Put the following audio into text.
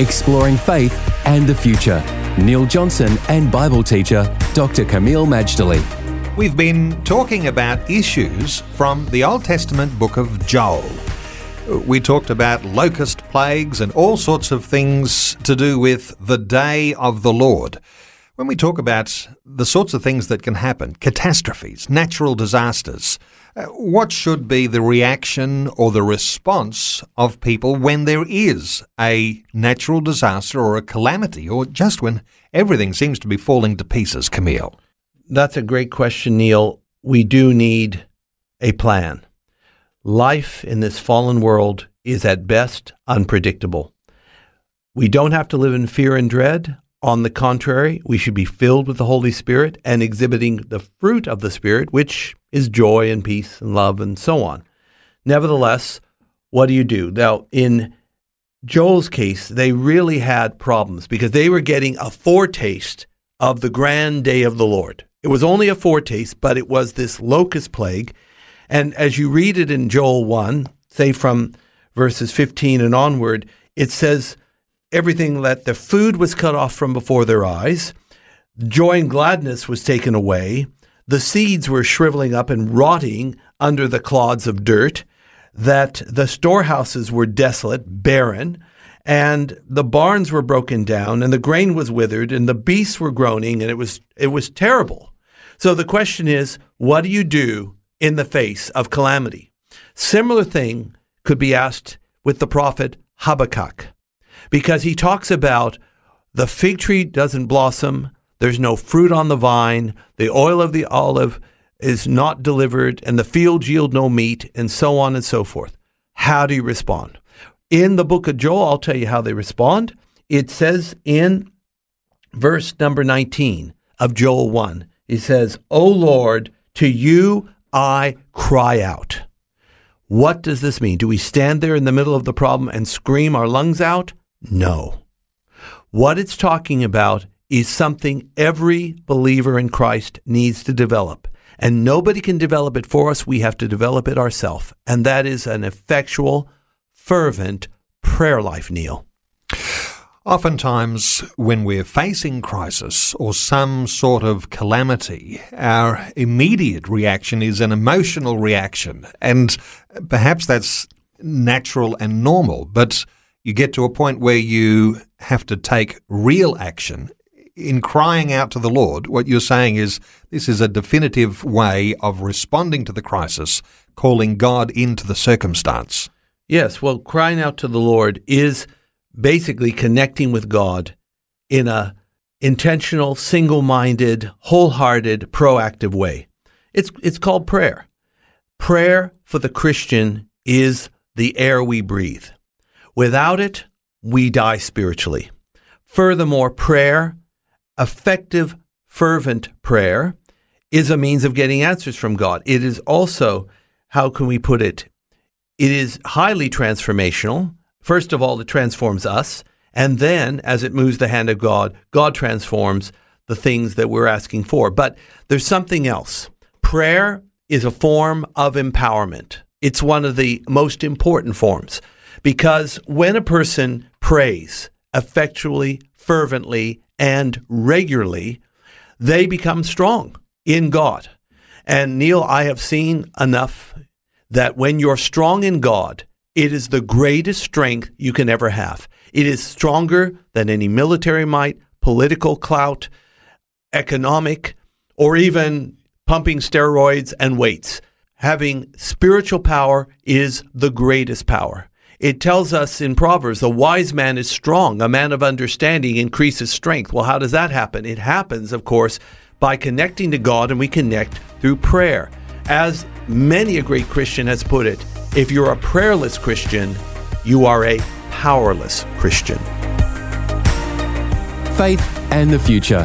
Exploring faith and the future. Neil Johnson and Bible teacher Dr. Kameel Majdali. We've been talking about issues from the Old Testament book of Joel. We talked about locust plagues and all sorts of things to do with the day of the Lord. When we talk about the sorts of things that can happen, catastrophes, natural disasters, Uh, what should be the reaction or the response of people when there is a natural disaster or a calamity, or just when everything seems to be falling to pieces, Kameel? That's a great question, Neil. We do need a plan. Life in this fallen world is at best unpredictable. We don't have to live in fear and dread. On the contrary, we should be filled with the Holy Spirit and exhibiting the fruit of the Spirit, which is joy and peace and love and so on. Nevertheless, what do you do? Now, in Joel's case, they really had problems because they were getting a foretaste of the grand day of the Lord. It was only a foretaste, but it was this locust plague. And as you read it in Joel 1, say from verses 15 and onward, it says, everything that the food was cut off from before their eyes, joy and gladness was taken away, the seeds were shriveling up and rotting under the clods of dirt, that the storehouses were desolate, barren, and the barns were broken down, and the grain was withered, and the beasts were groaning, and it was it was terrible. So the question is, what do you do in the face of calamity? Similar thing could be asked with the prophet Habakkuk because he talks about the fig tree doesn't blossom, there's no fruit on the vine, the oil of the olive is not delivered, and the fields yield no meat, and so on and so forth. How do you respond? In the book of Joel, I'll tell you how they respond. It says in verse number 19 of Joel 1, it says, O Lord, to you I cry out. What does this mean? Do we stand there in the middle of the problem and scream our lungs out? No. What it's talking about is something every believer in Christ needs to develop. And nobody can develop it for us. We have to develop it ourselves. And that is an effectual, fervent prayer life, Neil. Oftentimes, when we're facing crisis or some sort of calamity, our immediate reaction is an emotional reaction. And perhaps that's natural and normal. But you get to a point where you have to take real action. In crying out to the Lord, what you're saying is this is a definitive way of responding to the crisis, calling God into the circumstance. Yes, well, crying out to the Lord is basically connecting with God in a intentional, single-minded, wholehearted, proactive way. It's it's called prayer. Prayer for the Christian is the air we breathe. Without it, we die spiritually. Furthermore, prayer, effective, fervent prayer, is a means of getting answers from God. It is also, how can we put it? It is highly transformational. First of all, it transforms us. And then, as it moves the hand of God, God transforms the things that we're asking for. But there's something else. Prayer is a form of empowerment, it's one of the most important forms. Because when a person prays effectually, fervently, and regularly, they become strong in God. And Neil, I have seen enough that when you're strong in God, it is the greatest strength you can ever have. It is stronger than any military might, political clout, economic, or even pumping steroids and weights. Having spiritual power is the greatest power. It tells us in Proverbs, a wise man is strong, a man of understanding increases strength. Well, how does that happen? It happens, of course, by connecting to God, and we connect through prayer. As many a great Christian has put it, if you're a prayerless Christian, you are a powerless Christian. Faith and the Future